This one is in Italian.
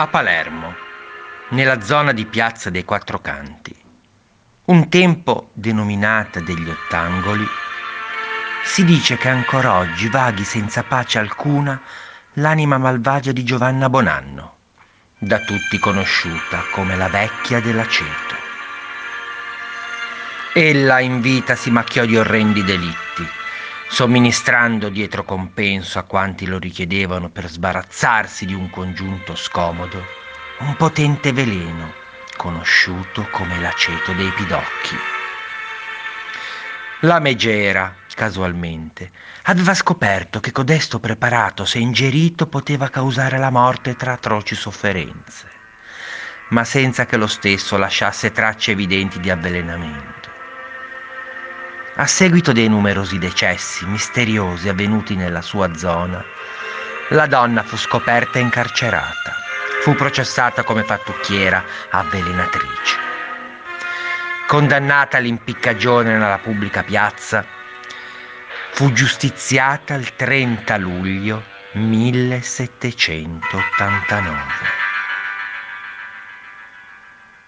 a Palermo, nella zona di Piazza dei Quattro Canti, un tempo denominata degli Ottangoli, si dice che ancora oggi vaghi senza pace alcuna l'anima malvagia di Giovanna Bonanno, da tutti conosciuta come la vecchia dell'aceto. Ella in vita si macchiò di orrendi delitti, somministrando dietro compenso a quanti lo richiedevano per sbarazzarsi di un congiunto scomodo, un potente veleno conosciuto come l'aceto dei pidocchi. La megera, casualmente, aveva scoperto che codesto preparato, se ingerito, poteva causare la morte tra atroci sofferenze, ma senza che lo stesso lasciasse tracce evidenti di avvelenamento. A seguito dei numerosi decessi misteriosi avvenuti nella sua zona, la donna fu scoperta e incarcerata. Fu processata come fattucchiera avvelenatrice. Condannata all'impiccagione nella pubblica piazza, fu giustiziata il 30 luglio 1789.